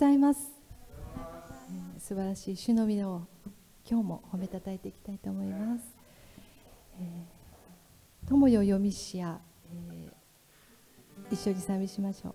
ざいます。素晴らしい主の皆を今日も褒めたたえていきたいと思います。え友よ読みしや、えー、一緒に賛美しましょう。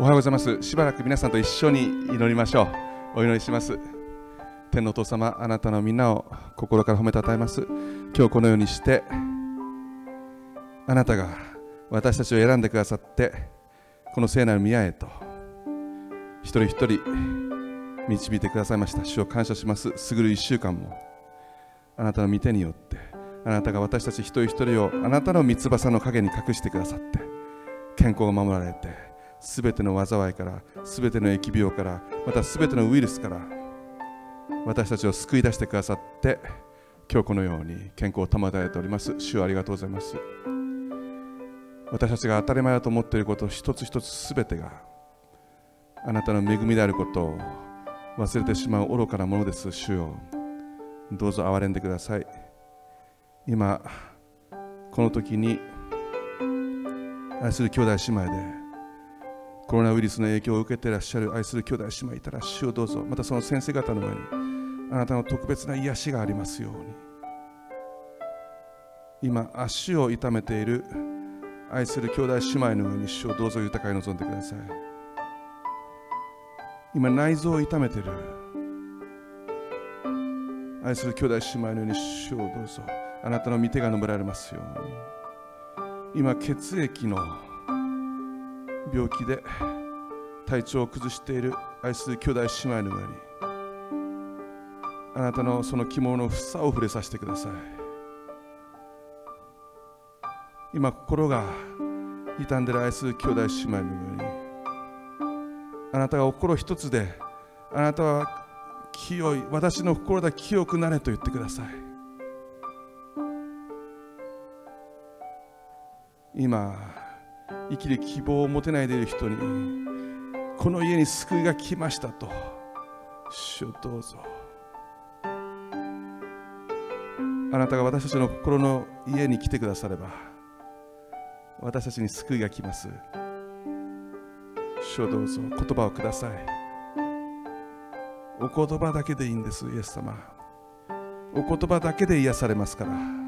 おはようございます。しばらく皆さんと一緒に祈りましょう。お祈りします。天のお父様あなたのみんなを心から褒めたたえます。今日このようにしてあなたが私たちを選んでくださってこの聖なる宮へと一人一人導いてくださいました。主を感謝します。すぐる1週間もあなたの御手によってあなたが私たち一人一人をあなたの三翼の陰に隠してくださって健康を守られてすべての災いからすべての疫病からまたすべてのウイルスから私たちを救い出してくださって今日このように健康を保たれております。主をありがとうございます。私たちが当たり前だと思っていること一つ一つすべてがあなたの恵みであることを忘れてしまう愚かなものです。主よどうぞ憐れんでください。今この時に愛する兄弟姉妹でコロナウイルスの影響を受けていらっしゃる愛する兄弟姉妹いたら主をどうぞ。またその先生方の前にあなたの特別な癒しがありますように。今足を痛めている愛する兄弟姉妹の上に主をどうぞ豊かに望んでください。今内臓を痛めている愛する兄弟姉妹のように主をどうぞ。あなたの御手が述べられますように。今血液の病気で体調を崩している愛する兄弟姉妹の上にあなたのその着物の房を触れさせてください。今心が傷んでる愛する兄弟姉妹の上にあなたが心一つであなたは清い私の心だ清くなれと言ってください。今生きる希望を持てないでいる人にこの家に救いが来ましたと。主をどうぞ。あなたが私たちの心の家に来てくだされば私たちに救いが来ます。主をどうぞ。言葉をください。お言葉だけでいいんですイエス様。お言葉だけで癒されますから。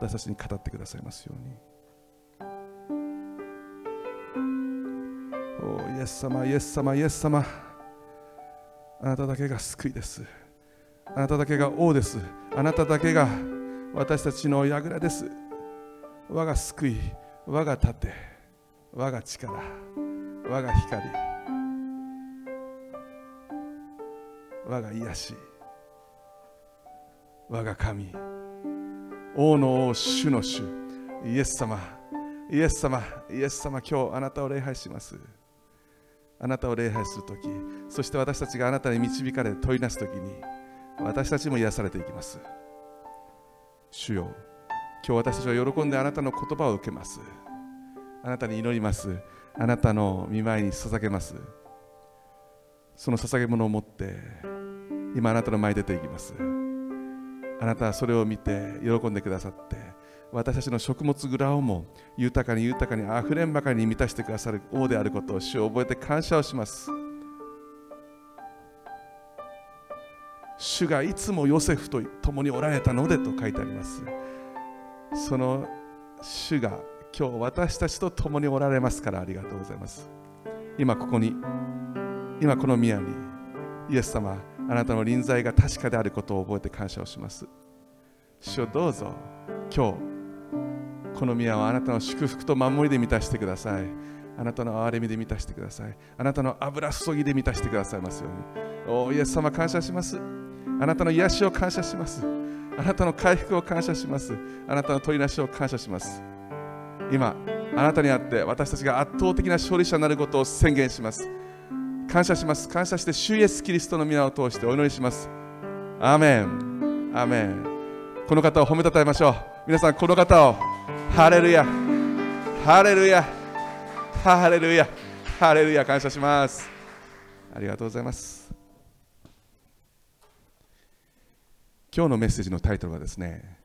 私たちに語ってくださいますように。おイエス様イエス様イエス様。あなただけが救いです。あなただけが王です。あなただけが私たちの櫓です。我が救い我が盾我が力我が光我が癒し我が神。王の王主の主。イエス様。イエス様。イエス様今日あなたを礼拝します。あなたを礼拝するときそして私たちがあなたに導かれ問いなすときに私たちも癒されていきます。主よ今日私たちは喜んであなたの言葉を受けます。あなたに祈ります。あなたの見舞いに捧げます。その捧げ物を持って今あなたの前に出ていきます。あなたはそれを見て喜んでくださって私たちの食物蔵をも豊かに豊かにあふれんばかりに満たしてくださる王であることを主を覚えて感謝をします。主がいつもヨセフと共におられたのでと書いてあります。その主が今日私たちと共におられますからありがとうございます。今ここに今この宮にイエス様あなたの臨在が確かであることを覚えて感謝をします。主をどうぞ今日この宮をあなたの祝福と守りで満たしてください。あなたの憐れみで満たしてください。あなたの油注ぎで満たしてくださいますように。おイエス様感謝します。あなたの癒しを感謝します。あなたの回復を感謝します。あなたの取りなしを感謝します。今あなたにあって私たちが圧倒的な勝利者になることを宣言します。感謝します。感謝して主イエスキリストの皆を通してお祈りします。アーメン。アーメン。この方を褒めたたえましょう。皆さんこの方を。ハレルヤ。ハレルヤ。ハレルヤ。ハレルヤ。感謝します。ありがとうございます。今日のメッセージのタイトルはですね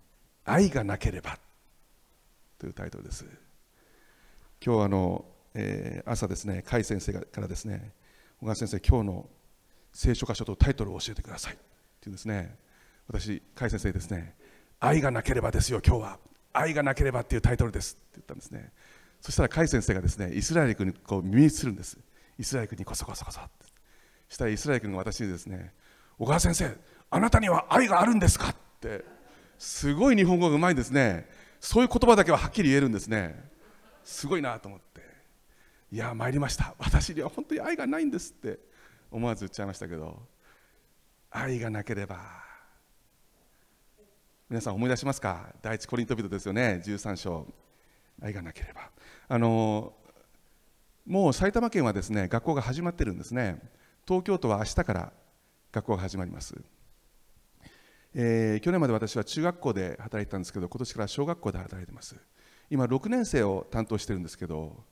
愛がなければ。というタイトルです。今日あの、えー、朝ですね甲斐先生からですね小川先生今日の聖書箇所とタイトルを教えてください。っていうですね。私甲斐先生ですね。愛がなければですよ今日は。愛がなければっていうタイトルです。って言ったんですね。そしたら甲斐先生がですねイスラエル君にこう耳にするんです。イスラエル君にこそこそこそ。ってしたらイスラエル君が私にですね小川先生あなたには愛があるんですか？ってすごい日本語がうまいんですね。そういう言葉だけははっきり言えるんですね。すごいなと思って。いや参りました。私には本当に愛がないんですって。思わず言っちゃいましたけど。愛がなければ。皆さん思い出しますか？第一コリント人ですよね。13章。愛がなければ。あのもう埼玉県はですね学校が始まってるんですね。東京都は明日から学校が始まります。えー、去年まで私は中学校で働いてたんですけど今年から小学校で働いてます。今6年生を担当してるんですけど、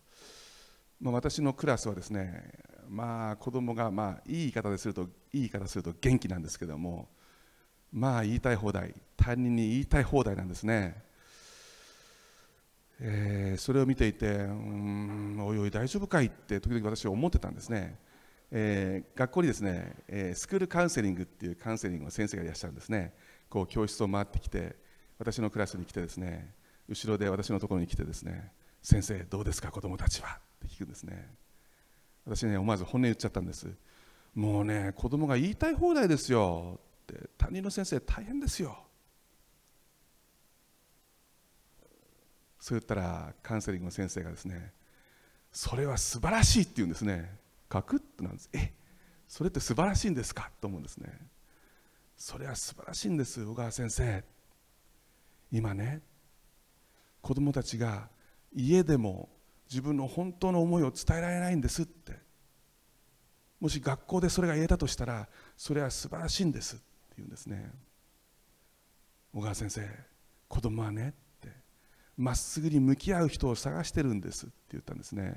まあ、私のクラスはですねまあ子供がまあいい言い方でするといい言い方すると元気なんですけどもまあ言いたい放題他人に言いたい放題なんですね、えー、それを見ていてうんおいおい大丈夫かいって時々私は思ってたんですね。えー、学校にですね、えー、スクールカウンセリングっていうカウンセリングの先生がいらっしゃるんですね。こう教室を回ってきて私のクラスに来てですね後ろで私のところに来てですね先生どうですか子供たちは？って聞くんですね。私ね思わず本音言っちゃったんです。もうね子供が言いたい放題ですよ。って担任の先生大変ですよ。そう言ったらカウンセリングの先生がですねそれは素晴らしいって言うんですね。カクッとなんです。えそれって素晴らしいんですか？と思うんですね。それは素晴らしいんです小川先生。今ね子供たちが家でも自分の本当の思いを伝えられないんですって。もし学校でそれが言えたとしたらそれは素晴らしいんですって言うんですね。小川先生子供はねって。まっすぐに向き合う人を探してるんですって言ったんですね。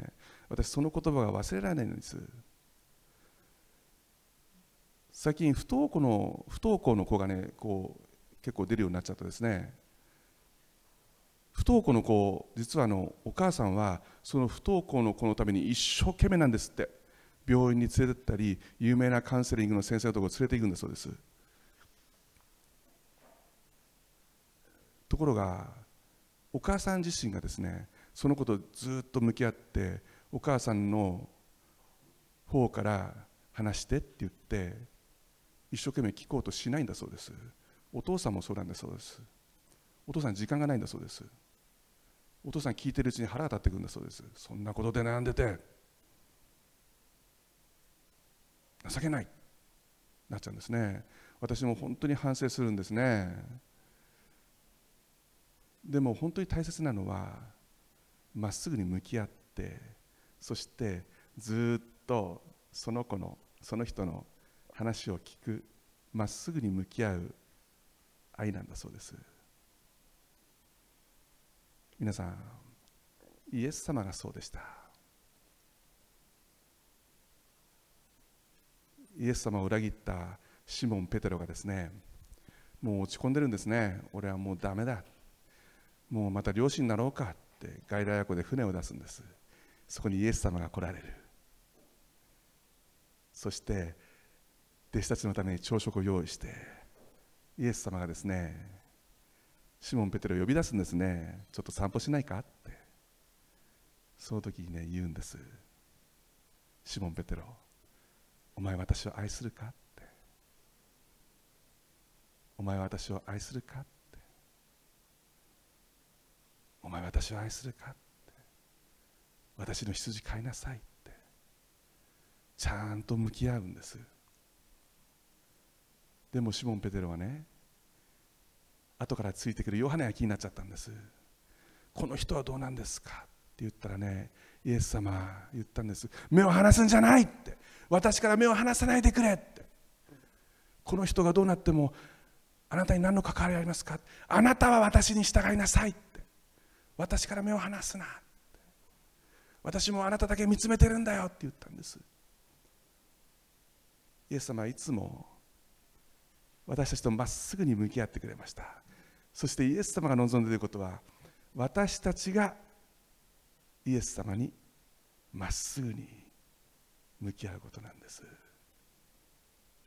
私その言葉が忘れられないんです。最近不登校の不登校の子がねこう結構出るようになっちゃったですね。不登校の子実はあのお母さんはその不登校の子のために一生懸命なんですって。病院に連れてったり有名なカウンセリングの先生のところに連れて行くんだそうです。ところがお母さん自身がですねそのことずっと向き合ってお母さんの方から話してって言って一生懸命聞こうとしないんだそうです。お父さんもそうなんだそうです。お父さん時間がないんだそうです。お父さん聞いてるうちに腹が立ってくるんだそうです。そんなことで悩んでて。情けない。なっちゃうんですね。私も本当に反省するんですね。でも本当に大切なのはまっすぐに向き合ってそしてずっとその子のその人の話を聞くまっすぐに向き合う愛なんだそうです。皆さんイエス様がそうでした。イエス様を裏切ったシモン・ペテロがですねもう落ち込んでるんですね。俺はもうダメだ。もうまた漁師になろうか。って外来役で船を出すんです。そこにイエス様が来られる。そして弟子たちのために朝食を用意してイエス様がですねシモン・ペテロを呼び出すんですね。ちょっと散歩しないかって。その時にね言うんです。シモン・ペテロお前私を愛するかって。お前私を愛するかって。お前私を愛するかって。私の羊飼いなさいって。ちゃんと向き合うんです。でもシモン・ペテロはね後からついてくるヨハネが気になっちゃったんです。この人はどうなんですか？って言ったらねイエス様言ったんです。目を離すんじゃないって。私から目を離さないでくれって。この人がどうなってもあなたに何の関わりありますか？あなたは私に従いなさいって。私から目を離すな私もあなただけ見つめてるんだよって言ったんです。イエス様はいつも私たちとまっすぐに向き合ってくれました。そしてイエス様が望んでいることは私たちがイエス様にまっすぐに向き合うことなんです。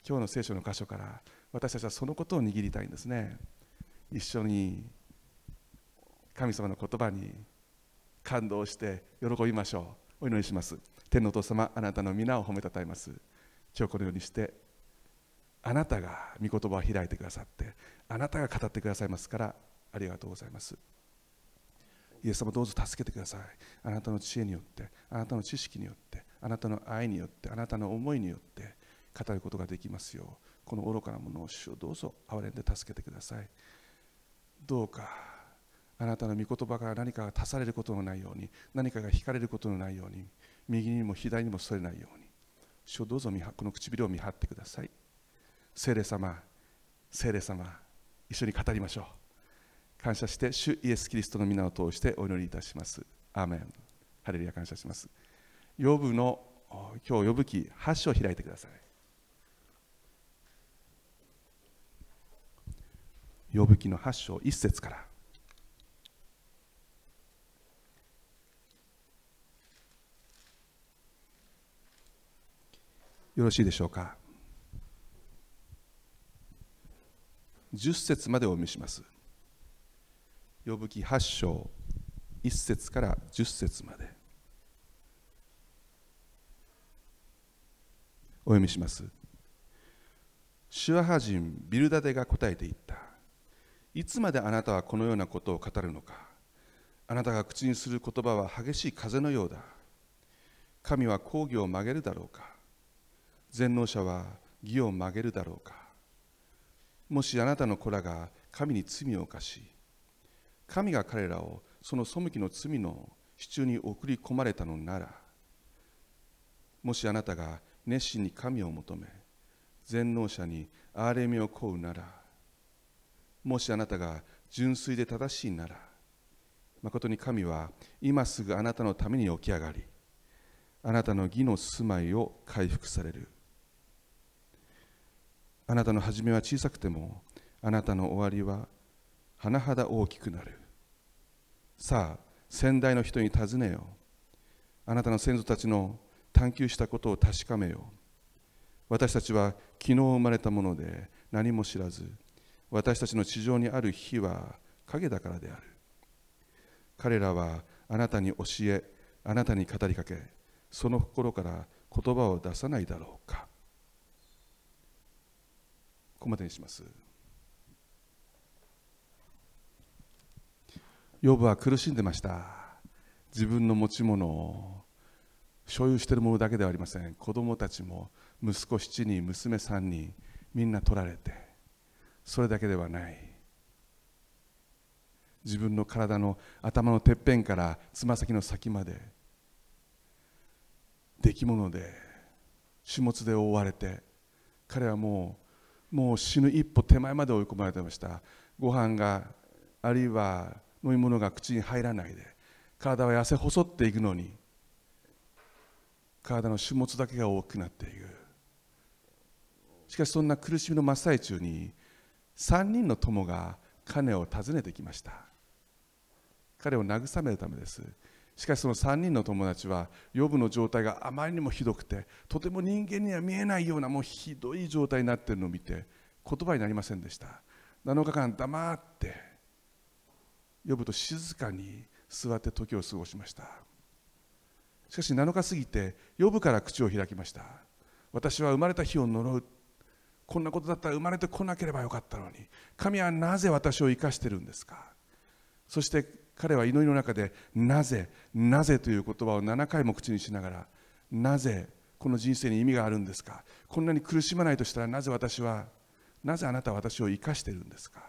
今日の聖書の箇所から私たちはそのことを握りたいんですね。一緒に神様の言葉に感動して喜びましょう。お祈りします。天のお父様あなたの皆を褒めたたえます。今日このようにしてあなたが御言葉を開いてくださってあなたが語ってくださいますからありがとうございます。イエス様どうぞ助けてください。あなたの知恵によってあなたの知識によってあなたの愛によってあなたの思いによって語ることができますようこの愚かなものを主をどうぞ憐れんで助けてください。どうかあなたの御言葉から何かが足されることのないように何かが引かれることのないように右にも左にもそれないように主をどうぞこの唇を見張ってください。聖霊様聖霊様一緒に語りましょう。感謝して主イエス・キリストの皆を通してお祈りいたします。アーメン。ハレルヤ感謝します。ヨブの今日呼ぶ記8章開いてください。呼ぶ記の8章1節から。よろしいでしょうか？10節までお読みします。呼ぶ記8章1節から10節まで。お読みします。シュアハ人ビルダデが答えていった。いつまであなたはこのようなことを語るのか。あなたが口にする言葉は激しい風のようだ。神は講義を曲げるだろうか。全能者は義を曲げるだろうか。もしあなたの子らが神に罪を犯し神が彼らをその背きの罪の支柱に送り込まれたのならもしあなたが熱心に神を求め全能者に憐れみを請うならもしあなたが純粋で正しいなら誠に神は今すぐあなたのために起き上がりあなたの義の住まいを回復される。あなたの初めは小さくてもあなたの終わりは甚だ大きくなる。さあ先代の人に尋ねよあなたの先祖たちの探求したことを確かめよ私たちは昨日生まれたもので何も知らず私たちの地上にある日は影だからである。彼らはあなたに教えあなたに語りかけその心から言葉を出さないだろうか。ここまでにします。ヨブは苦しんでました。自分の持ち物を所有しているものだけではありません。子供たちも息子7人娘3人みんな取られてそれだけではない。自分の体の頭のてっぺんからつま先の先まで出来物で種物で覆われて彼はもうもう死ぬ一歩手前まで追い込まれてました。ご飯があるいは飲み物が口に入らないで体は痩せ細っていくのに体の種物だけが大きくなっていく。しかしそんな苦しみの真っ最中に3人の友が彼を訪ねてきました。彼を慰めるためです。しかしその3人の友達はヨブの状態があまりにもひどくてとても人間には見えないようなもうひどい状態になっているのを見て言葉になりませんでした。7日間黙って呼ぶと静かに座って時を過ごしました。しかし7日過ぎて呼ぶから口を開きました。私は生まれた日を呪う。こんなことだったら生まれてこなければよかったのに神はなぜ私を生かしてるんですか？そして彼は祈りの中でなぜなぜという言葉を7回も口にしながらなぜこの人生に意味があるんですか？こんなに苦しまないとしたらなぜ私はなぜあなたは私を生かしているんですか？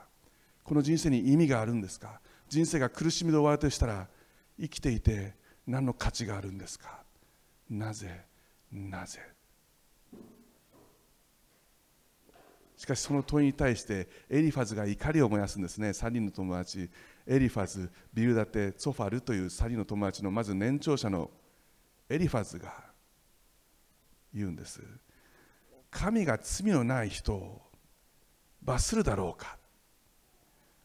この人生に意味があるんですか？人生が苦しみで終わるとしたら生きていて何の価値があるんですか？なぜなぜ？しかしその問いに対してエリファズが怒りを燃やすんですね。3人の友達。エリファズビルダテツォファルという3人の友達のまず年長者のエリファズが言うんです。神が罪のない人を罰するだろうか。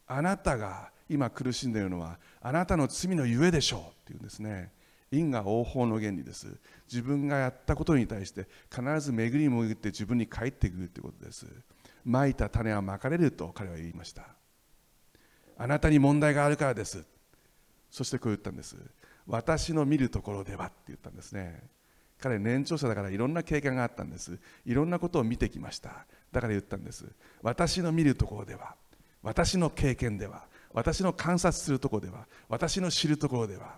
あなたが今苦しんでいるのはあなたの罪のゆえでしょう。っていうんですね。因果応報の原理です。自分がやったことに対して必ず巡り巡って自分に返ってくるということです。まいた種はまかれると彼は言いました。あなたに問題があるからです。そしてこう言ったんです。私の見るところではって言ったんですね。彼年長者だからいろんな経験があったんです。いろんなことを見てきました。だから言ったんです。私の見るところでは私の経験では私の観察するところでは私の知るところでは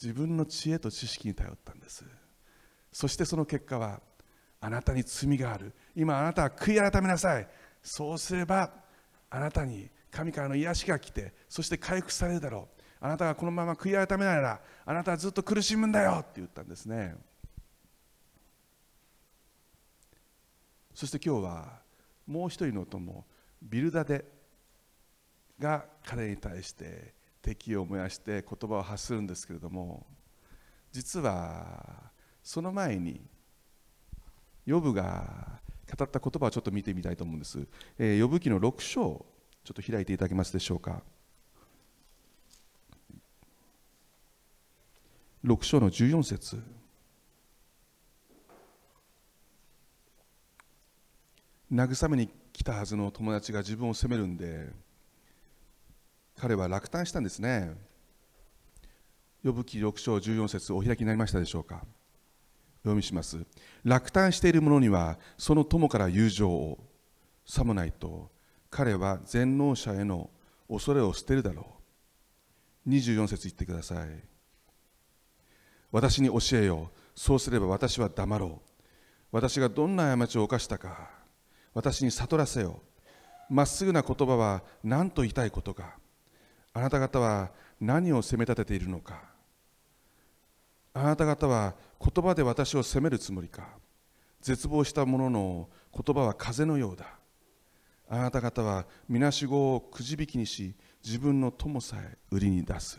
自分の知恵と知識に頼ったんです。そしてその結果はあなたに罪がある。今あなたは悔い改めなさい。そうすればあなたに神からの癒しが来てそして回復されるだろう。あなたがこのまま悔い改めないならあなたはずっと苦しむんだよ。って言ったんですね。そして今日はもう一人の友ビルダデが彼に対して敵を燃やして言葉を発するんですけれども実はその前にヨブが語った言葉をちょっと見てみたいと思うんです。えー、ヨブ記の6章ちょっと開いていただけますでしょうか。6章の14節慰めに来たはずの友達が自分を責めるんで彼は落胆したんですね呼ぶ記6章14節お開きになりましたでしょうか読みします。落胆している者にはその友から友情をさもないと彼は全能者への恐れを捨てるだろう。24節言ってください。私に教えよ。そうすれば私は黙ろう。私がどんな過ちを犯したか。私に悟らせよ。まっすぐな言葉は何と言いたいことか。あなた方は何を責め立てているのか。あなた方は言葉で私を責めるつもりか。絶望した者のの言葉は風のようだ。あなた方はみなしごをくじ引きにし自分の友さえ売りに出す。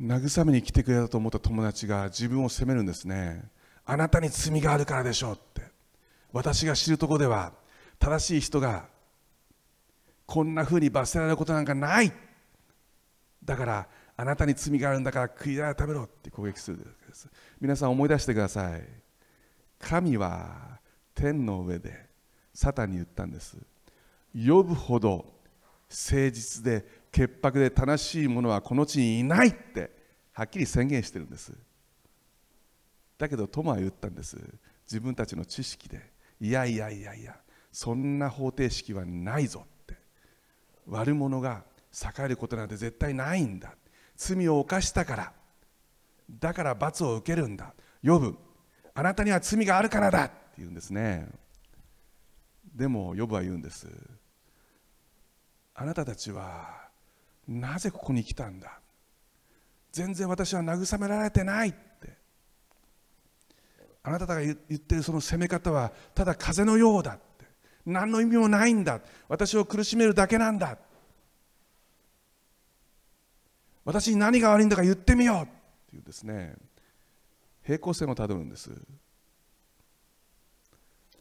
慰めに来てくれたと思った友達が自分を責めるんですね。あなたに罪があるからでしょうって。私が知るとこでは正しい人がこんなふうに罰せられることなんかない。だからあなたに罪があるんだから悔い改めろって攻撃するわけです。皆さん思い出してください。神は天の上でサタンに言ったんです。呼ぶほど誠実で潔白で正しい者はこの地にいないってはっきり宣言してるんです。だけどトマは言ったんです。自分たちの知識でいやいやいやいやそんな方程式はないぞって。悪者が栄えることなんて絶対ないんだ。罪を犯したから。だから罰を受けるんだ。呼ぶあなたには罪があるからだ。って言うんですね。でも呼ぶは言うんです。あなたたちはなぜここに来たんだ。全然私は慰められてないって。あなたが言ってるその責め方はただ風のようだって。何の意味もないんだ。私を苦しめるだけなんだ私に何が悪いんだか言ってみようっていうですね平行線をたどるんです。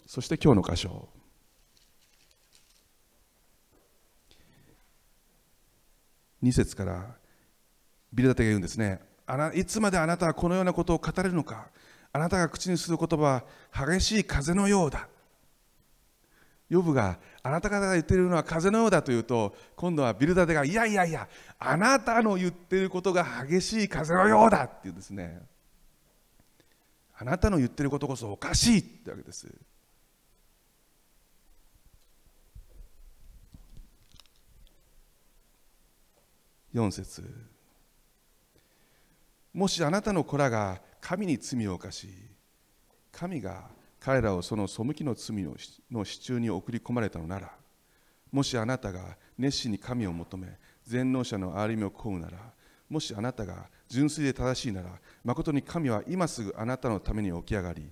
そして今日の箇所。2節からビルダテが言うんですね。あないつまであなたはこのようなことを語れるのか。あなたが口にする言葉は激しい風のようだ。ヨブがあなた方が言っているのは風のようだというと今度はビルダテがいやいやいやあなたの言っていることが激しい風のようだっていうですね。あなたの言っていることこそおかしいってわけです。4節。もしあなたの子らが神に罪を犯し神が彼らをその背きの罪の支柱に送り込まれたのならもしあなたが熱心に神を求め全能者の憐れみを請うならもしあなたが純粋で正しいなら誠に神は今すぐあなたのために起き上がり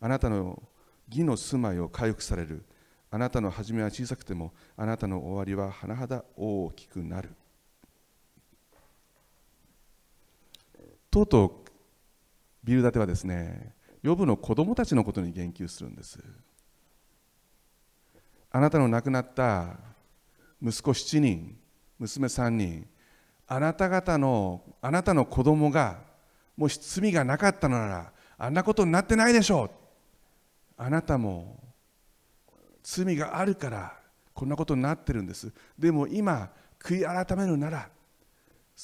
あなたの義の住まいを回復される。あなたの始めは小さくてもあなたの終わりは甚だ大きくなる。とうとうビルダテはですねヨブの子供たちのことに言及するんです。あなたの亡くなった息子7人娘3人あなた方のあなたの子供がもし罪がなかったのならあんなことになってないでしょう。あなたも罪があるからこんなことになってるんです。でも今悔い改めるなら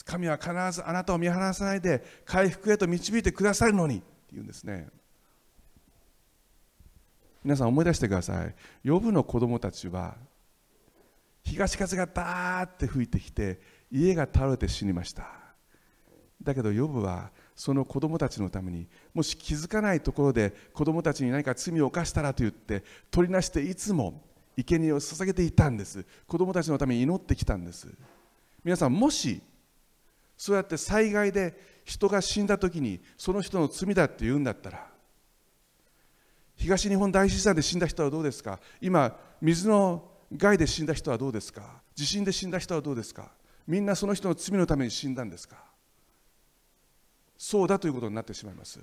神は必ずあなたを見放さないで回復へと導いてくださるのにって言うんですね。皆さん思い出してください。ヨブの子供たちは東風がダーって吹いてきて家が倒れて死にました。だけどヨブはその子供たちのためにもし気づかないところで子供たちに何か罪を犯したらと言って取りなしていつも生贄を捧げていたんです。子供たちのために祈ってきたんです。皆さんもしそうやって災害で人が死んだ時にその人の罪だって言うんだったら東日本大震災で死んだ人はどうですか？今水の害で死んだ人はどうですか？地震で死んだ人はどうですか？みんなその人の罪のために死んだんですか？そうだということになってしまいます。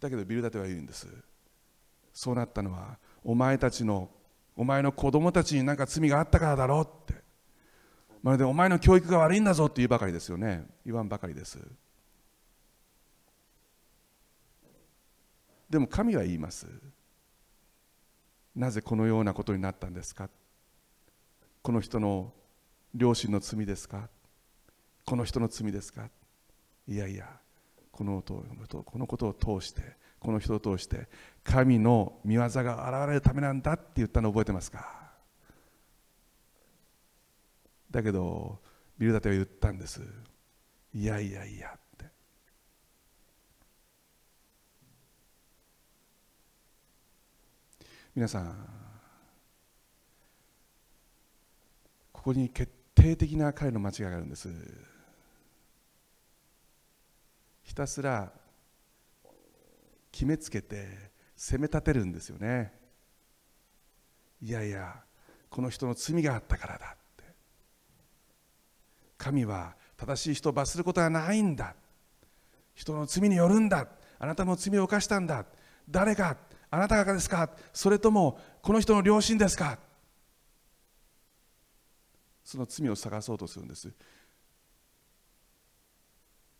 だけどビルダテは言うんです。そうなったのはお前たちのお前の子供たちに何か罪があったからだろうって。まるでお前の教育が悪いんだぞって言うばかりですよね。言わんばかりです。でも神は言います。なぜこのようなことになったんですか？この人の両親の罪ですか？この人の罪ですか？いやいやこのこのことを通してこの人を通して神の御業が現れるためなんだって言ったの覚えてますか？だけどビルダテは言ったんです。いやいやいやって皆さんここに決定的な彼の間違いがあるんです。ひたすら決めつけて責め立てるんですよね。いやいやこの人の罪があったからだって。神は正しい人を罰することはないんだ。人の罪によるんだ。あなたも罪を犯したんだ。誰があなたがですか？それともこの人の良心ですか？その罪を探そうとするんです。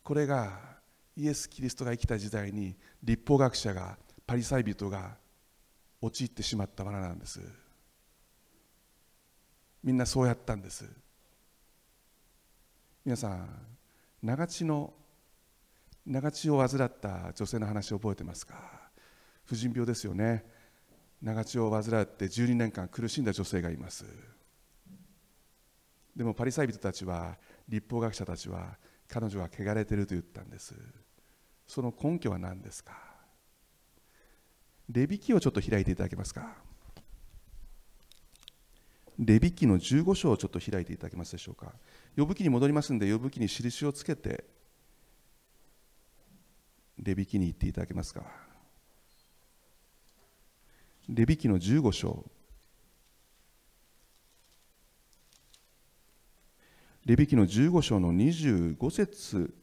これがイエス・キリストが生きた時代に立法学者がパリサイ人が陥ってしまった罠なんです。みんなそうやったんです。皆さん長血の長血を患った女性の話を覚えてますか？婦人病ですよね。長血を患って12年間苦しんだ女性がいます。でもパリサイ人たちは立法学者たちは彼女は汚れていると言ったんです。その根拠は何ですか？レビキをちょっと開いていただけますか？レビキの15章をちょっと開いていただけますでしょうか？呼ぶ記に戻りますので呼ぶ記に印をつけてレビキに行っていただけますか？レビキの15章。レビキの15章の25節。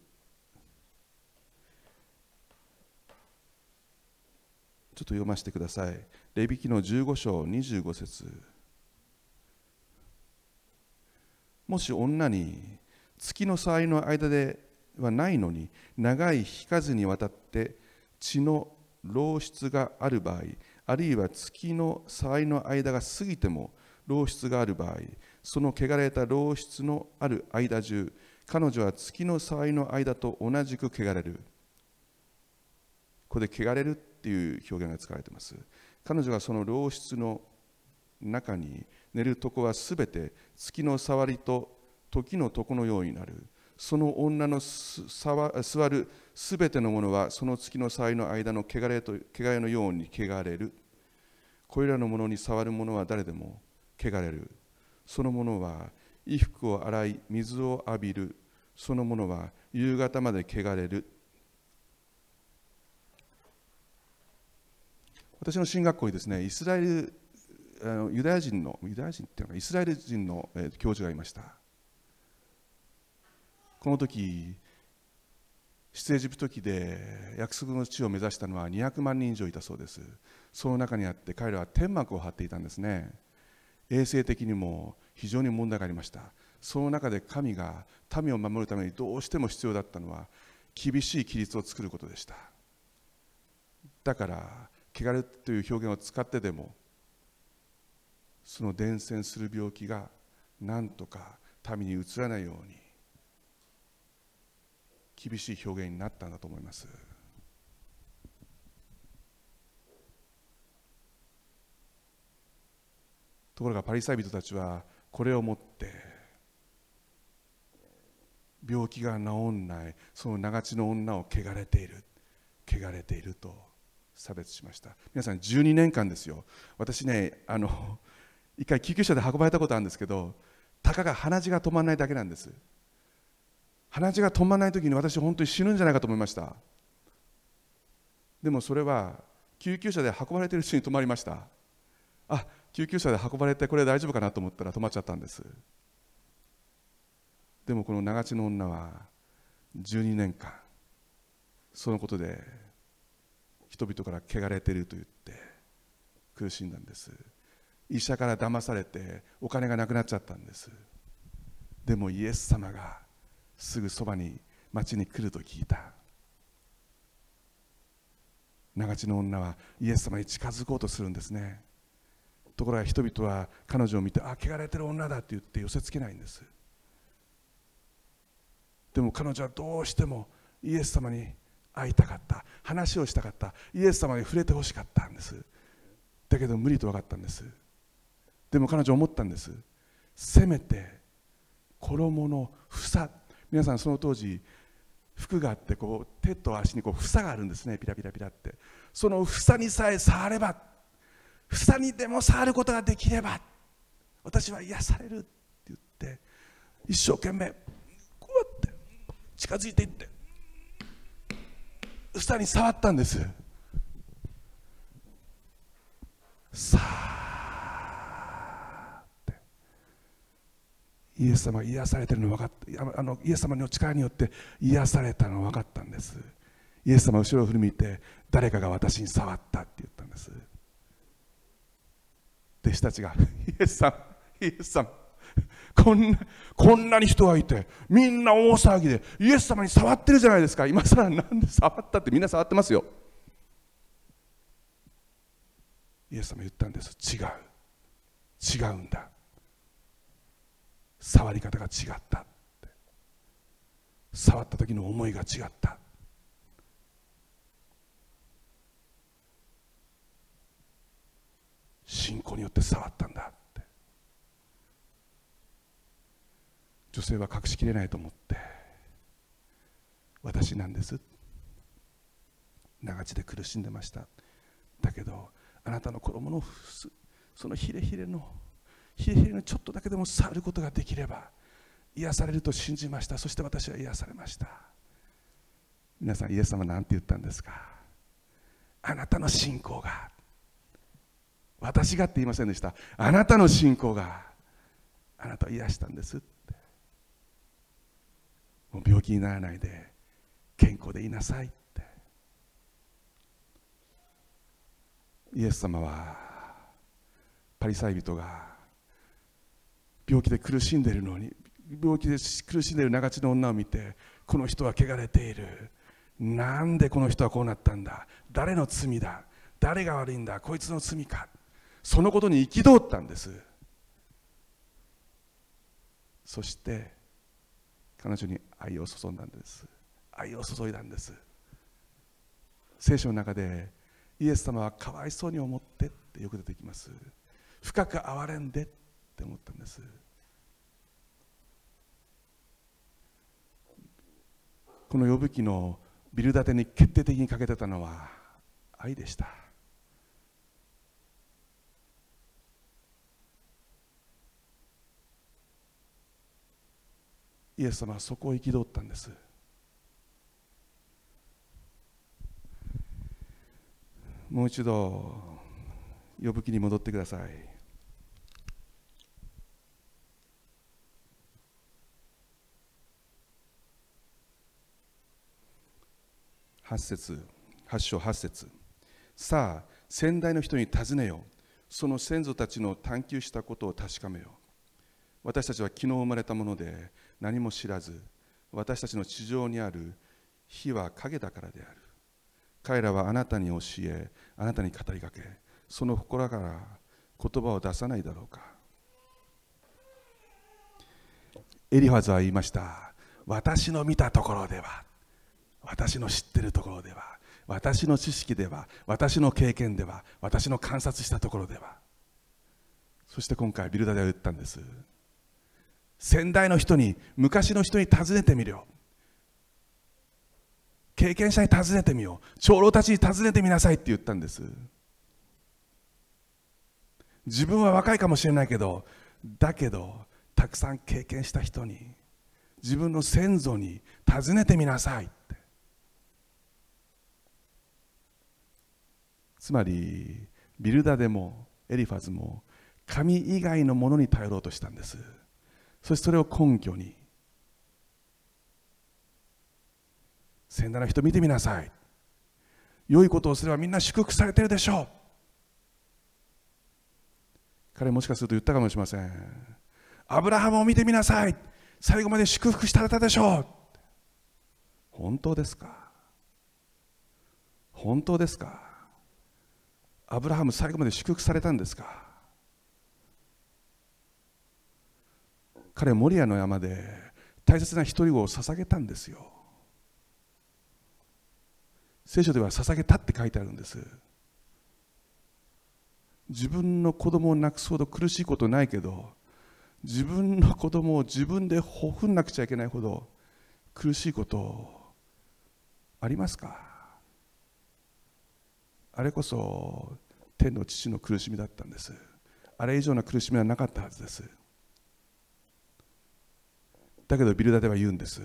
ちょっと読ませてください。レビキの15章25節。もし女に月の騒いの間ではないのに長い日数にわたって血の漏出がある場合あるいは月の騒いの間が過ぎても漏出がある場合その汚れた漏出のある間中彼女は月の騒いの間と同じく汚れる。ここで汚れるっていう表現が使われています。彼女がその漏出の中に寝る床はすべて月の触りと時の床のようになるその女の座るすべてのものはその月の際の間の汚れと汚れのように汚れる。これらのものに触る者は誰でも汚れる。そのものは衣服を洗い水を浴びる。そのものは夕方まで汚れる。私の進学校にですねイスラエルあのユダヤ人のユダヤ人っていうのかイスラエル人の、え、教授がいました。この時出エジプト期で約束の地を目指したのは200万人以上いたそうです。その中にあって彼らは天幕を張っていたんですね。衛生的にも非常に問題がありました。その中で神が民を守るためにどうしても必要だったのは厳しい規律を作ることでした。だから汚れという表現を使ってでもその伝染する病気が何とか民にうつらないように厳しい表現になったんだと思います。ところがパリサイ人たちはこれをもって病気が治んないその長血の女を汚れている汚れていると差別しました。皆さん12年間ですよ。私ねあの一回救急車で運ばれたことあるんですけどたかが鼻血が止まらないだけなんです。鼻血が止まらない時に私本当に死ぬんじゃないかと思いました。でもそれは救急車で運ばれている人に止まりました。あ救急車で運ばれてこれ大丈夫かなと思ったら止まっちゃったんです。でもこの長地の女は12年間そのことで人々から汚れていると言って苦しんだんです。医者から騙されてお金がなくなっちゃったんです。でもイエス様がすぐそばに町に来ると聞いた。長地の女はイエス様に近づこうとするんですね。ところが人々は彼女を見てあ汚れてる女だって言って寄せつけないんです。でも彼女はどうしてもイエス様に会いたかった。話をしたかった。イエス様に触れてほしかったんです。だけど無理と分かったんです。でも彼女は思ったんです。せめて衣の房皆さんその当時服があってこう手と足にこう房があるんですね。ピラピラピラって。その房にさえ触れば房にでも触ることができれば私は癒されるって言って一生懸命こうやって近づいていって房に触ったんです。さあイエス様が癒されてるの分かったあのイエス様の力によって癒されたの分かったんです。イエス様後ろを振り向いて誰かが私に触ったって言ったんです。弟子たちがイエス様イエス様こんなこんなに人がいてみんな大騒ぎでイエス様に触ってるじゃないですか。今更なんで触ったってみんな触ってますよ。イエス様言ったんです。違う。違うんだ。触り方が違った。触った時の思いが違った。信仰によって触ったんだって。女性は隠しきれないと思って私なんです。長地で苦しんでました。だけどあなたの衣のそのヒレヒレのヒレヒレのちょっとだけでも触ることができれば癒されると信じました。そして私は癒されました。皆さんイエス様何て言ったんですか？あなたの信仰が。私がって言いませんでした。あなたの信仰が。あなたを癒したんですって。もう病気にならないで健康でいなさいって。イエス様はパリサイ人が病気で苦しんでいるのに病気で苦しんでいる長地の女を見てこの人は汚れている。なんでこの人はこうなったんだ？誰の罪だ？誰が悪いんだ？こいつの罪か？そのことに憤ったんです。そして彼女に愛を注んだんです。愛を注いだんです。聖書の中でイエス様はかわいそうに思ってってよく出てきます。深く憐れんでってって思ったんです。この呼ぶ記のビル建てに決定的に欠けてたのは愛でした。イエス様はそこを憤ったんです。もう一度呼ぶ気に戻ってください。8節8章8節。さあ先代の人に尋ねよその先祖たちの探求したことを確かめよ私たちは昨日生まれたもので何も知らず私たちの地上にある火は影だからである。彼らはあなたに教えあなたに語りかけその心から言葉を出さないだろうか。エリファズは言いました。私の見たところでは私の知ってるところでは私の知識では私の経験では私の観察したところでは。そして今回ビルダでは言ったんです。先代の人に昔の人に尋ねてみるよ経験者に尋ねてみよう。長老たちに尋ねてみなさいって言ったんです。自分は若いかもしれないけどだけどたくさん経験した人に自分の先祖に尋ねてみなさいってつまりビルダでもエリファズも神以外のものに頼ろうとしたんです。そしてそれを根拠に先代の人見てみなさい。良いことをすればみんな祝福されてるでしょう。彼もしかすると言ったかもしれません。アブラハムを見てみなさい。最後まで祝福されたでしょう。本当ですか？本当ですか？アブラハム最後まで祝福されたんですか？彼はモリアの山で大切な一人子を捧げたんですよ。聖書では捧げたって書いてあるんです。自分の子供を亡くすほど苦しいことないけど自分の子供を自分でほふんなくちゃいけないほど苦しいことありますか？あれこそ天の父の苦しみだったんです。あれ以上の苦しみはなかったはずです。だけどビルダでは言うんです。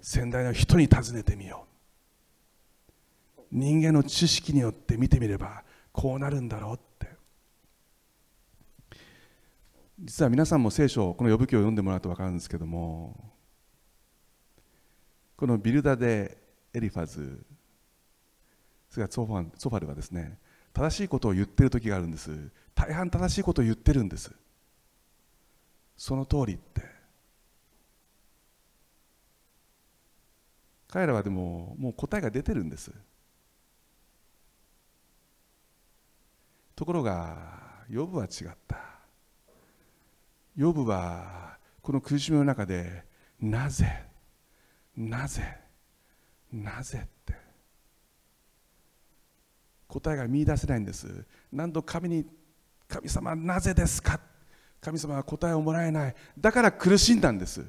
先代の人に尋ねてみよう。人間の知識によって見てみればこうなるんだろうって。実は皆さんも聖書この呼ぶ記を読んでもらうと分かるんですけどもこのビルダでエリファズそれからソファソファルはですね正しいことを言ってる時があるんです。大半正しいことを言ってるんです。その通りって。彼らはでももう答えが出てるんです。ところがヨブは違った。ヨブはこの苦しみの中でなぜなぜなぜって。答えが見出せないんです。何度神に神様なぜですか？神様は答えをもらえない。だから苦しんだんです。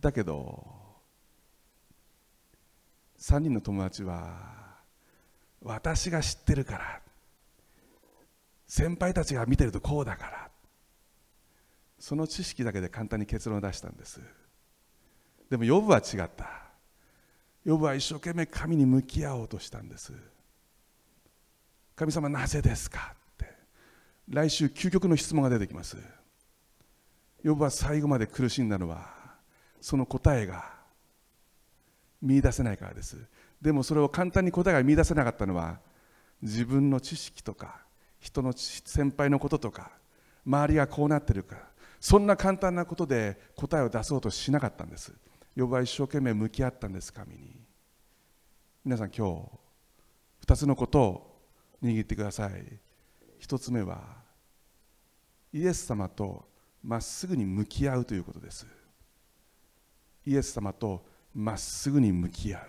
だけど3人の友達は私が知ってるから先輩たちが見てるとこうだからその知識だけで簡単に結論を出したんです。でもヨブは違った。ヨブは一生懸命神に向き合おうとしたんです。神様なぜですか？って。来週究極の質問が出てきます。ヨブは最後まで苦しんだのはその答えが見出せないからです。でもそれを簡単に答えが見出せなかったのは自分の知識とか人の先輩のこととか周りがこうなってるか。そんな簡単なことで答えを出そうとしなかったんです。呼ぶは一生懸命向き合ったんです神に。皆さん今日2つのことを握ってください。1つ目はイエス様とまっすぐに向き合うということです。イエス様とまっすぐに向き合う。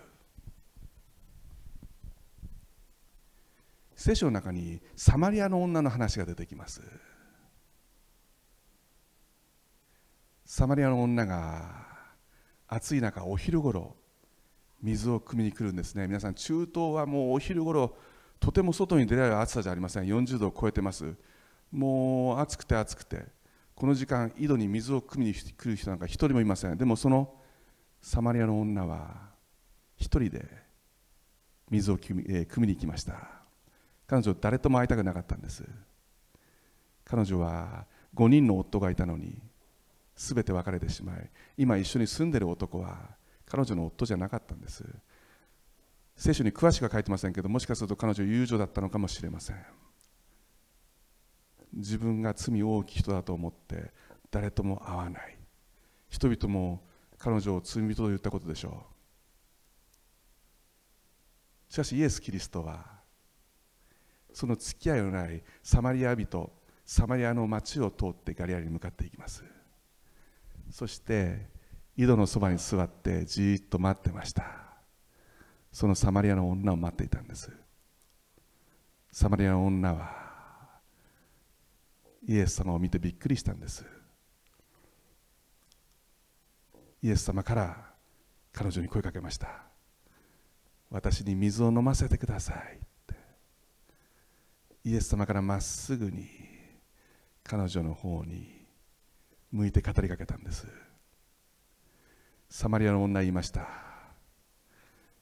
聖書の中にサマリアの女の話が出てきます。サマリアの女が暑い中お昼ごろ水を汲みに来るんですね。皆さん中東はもうお昼ごろとても外に出られる暑さじゃありません。40度を超えてます。もう暑くて暑くてこの時間井戸に水を汲みに来る人なんか一人もいません。でもそのサマリアの女は一人で水を汲み,、えー、汲みに行きました。彼女誰とも会いたくなかったんです。彼女は5人の夫がいたのに全て別れてしまい今一緒に住んでる男は彼女の夫じゃなかったんです。聖書に詳しくは書いてませんけどもしかすると彼女友情だったのかもしれません。自分が罪大きい人だと思って誰とも会わない。人々も彼女を罪人と言ったことでしょう。しかしイエス・キリストはその付き合いのないサマリア人サマリアの町を通ってガリアに向かっていきます。そして井戸のそばに座ってじっと待ってました。そのサマリアの女を待っていたんです。サマリアの女はイエス様を見てびっくりしたんです。イエス様から彼女に声かけました。私に水を飲ませてくださいって。イエス様からまっすぐに彼女の方に向いて語りかけたんです。サマリアの女言いました。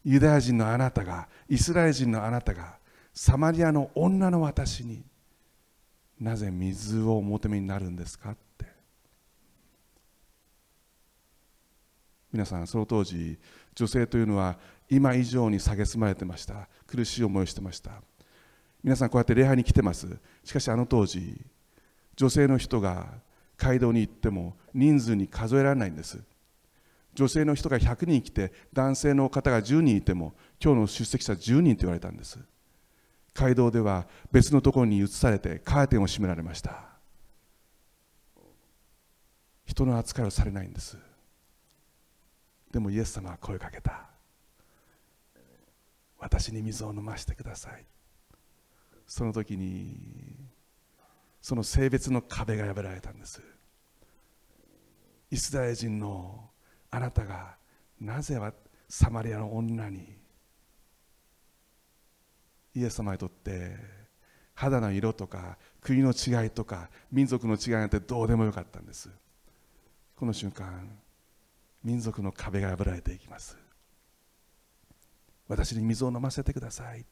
ユダヤ人のあなたがイスラエル人のあなたがサマリアの女の私になぜ水をお求めになるんですかって。皆さんその当時女性というのは今以上に蔑まれてました。苦しい思いをしてました。皆さんこうやって礼拝に来てます。しかしあの当時女性の人が街道に行っても人数に数えられないんです。女性の人が100人来て男性の方が10人いても今日の出席者10人と言われたんです。街道では別のところに移されてカーテンを閉められました。人の扱いをされないんです。でもイエス様は声をかけた。私に水を飲ませてください。その時にその性別の壁が破られたんです。イスラエル人のあなたがなぜはサマリアの女にイエス様にとって肌の色とか国の違いとか民族の違いなんてどうでもよかったんです。この瞬間民族の壁が破られていきます。私に水を飲ませてください。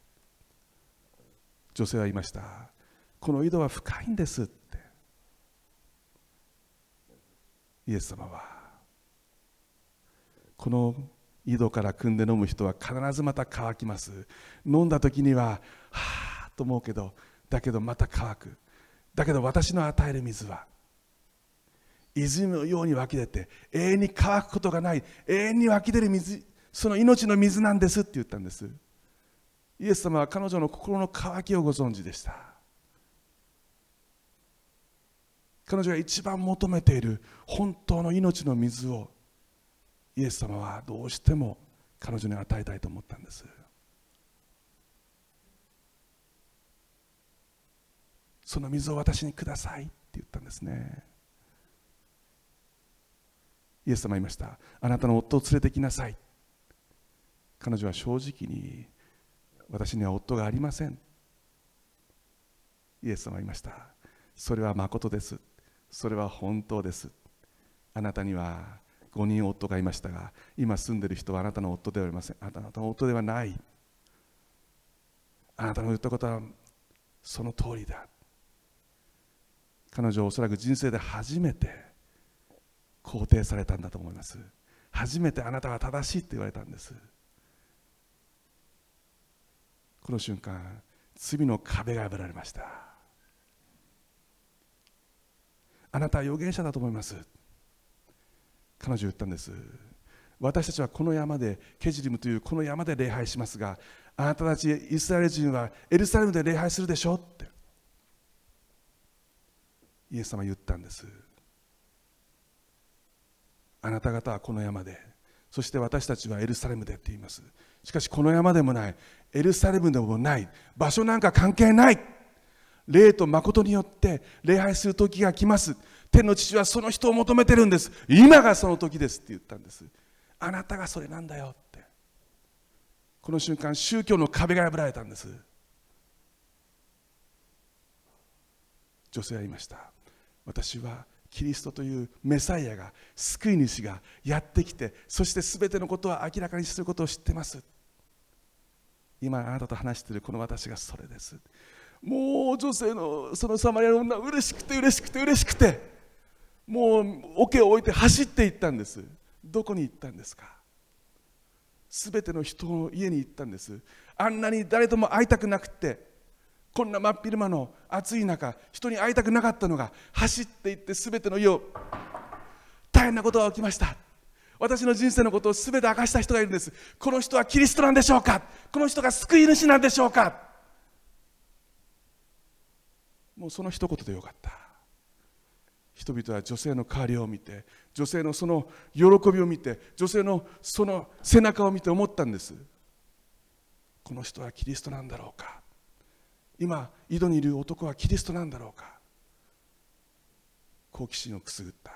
女性は言いました。この井戸は深いんですって。イエス様は。この井戸から汲んで飲む人は必ずまた乾きます。飲んだ時にははあと思うけどだけどまた乾く。だけど私の与える水は泉のように湧き出て永遠に乾くことがない永遠に湧き出る水その命の水なんですって言ったんです。イエス様は彼女の心の渇きをご存知でした。彼女が一番求めている本当の命の水をイエス様はどうしても彼女に与えたいと思ったんです。その水を私にくださいって言ったんですね。イエス様言いました。あなたの夫を連れてきなさい。彼女は正直に私には夫がありません。イエス様言いました。それは誠です。それは本当です。あなたには5人夫がいましたが今住んでいる人はあなたの夫ではありません。あなたの夫ではない。あなたの言ったことはその通りだ。彼女はおそらく人生で初めて肯定されたんだと思います。初めてあなたは正しいって言われたんです。この瞬間罪の壁が破られました。あなたは預言者だと思います。彼女言ったんです。私たちはこの山でケジリムというこの山で礼拝しますがあなたたちイスラエル人はエルサレムで礼拝するでしょって。イエス様は言ったんです。あなた方はこの山でそして私たちはエルサレムでって言います。しかしこの山でもない。エルサレムでもない。場所なんか関係ない。霊と誠によって礼拝する時が来ます。天の父はその人を求めてるんです。今がその時ですって言ったんです。あなたがそれなんだよって。この瞬間宗教の壁が破られたんです。女性は言いました。私はキリストというメサイアが救い主がやってきてそして全てのことは明らかにすることを知ってます。今あなたと話しているこの私がそれです。もう女性のそのサマリアの女嬉しくて嬉しくて嬉しくてもう桶を置いて走っていったんです。どこに行ったんですか？全ての人の家に行ったんです。あんなに誰とも会いたくなくてこんな真っ昼間の暑い中人に会いたくなかったのが走っていって全ての家を大変なことが起きました。私の人生のことを全て明かした人がいるんです。この人はキリストなんでしょうか？この人が救い主なんでしょうか？もうその一言でよかった。人々は女性の変わりを見て女性のその喜びを見て女性のその背中を見て思ったんです。この人はキリストなんだろうか。今井戸にいる男はキリストなんだろうか。好奇心をくすぐった。